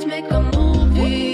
let's make a movie.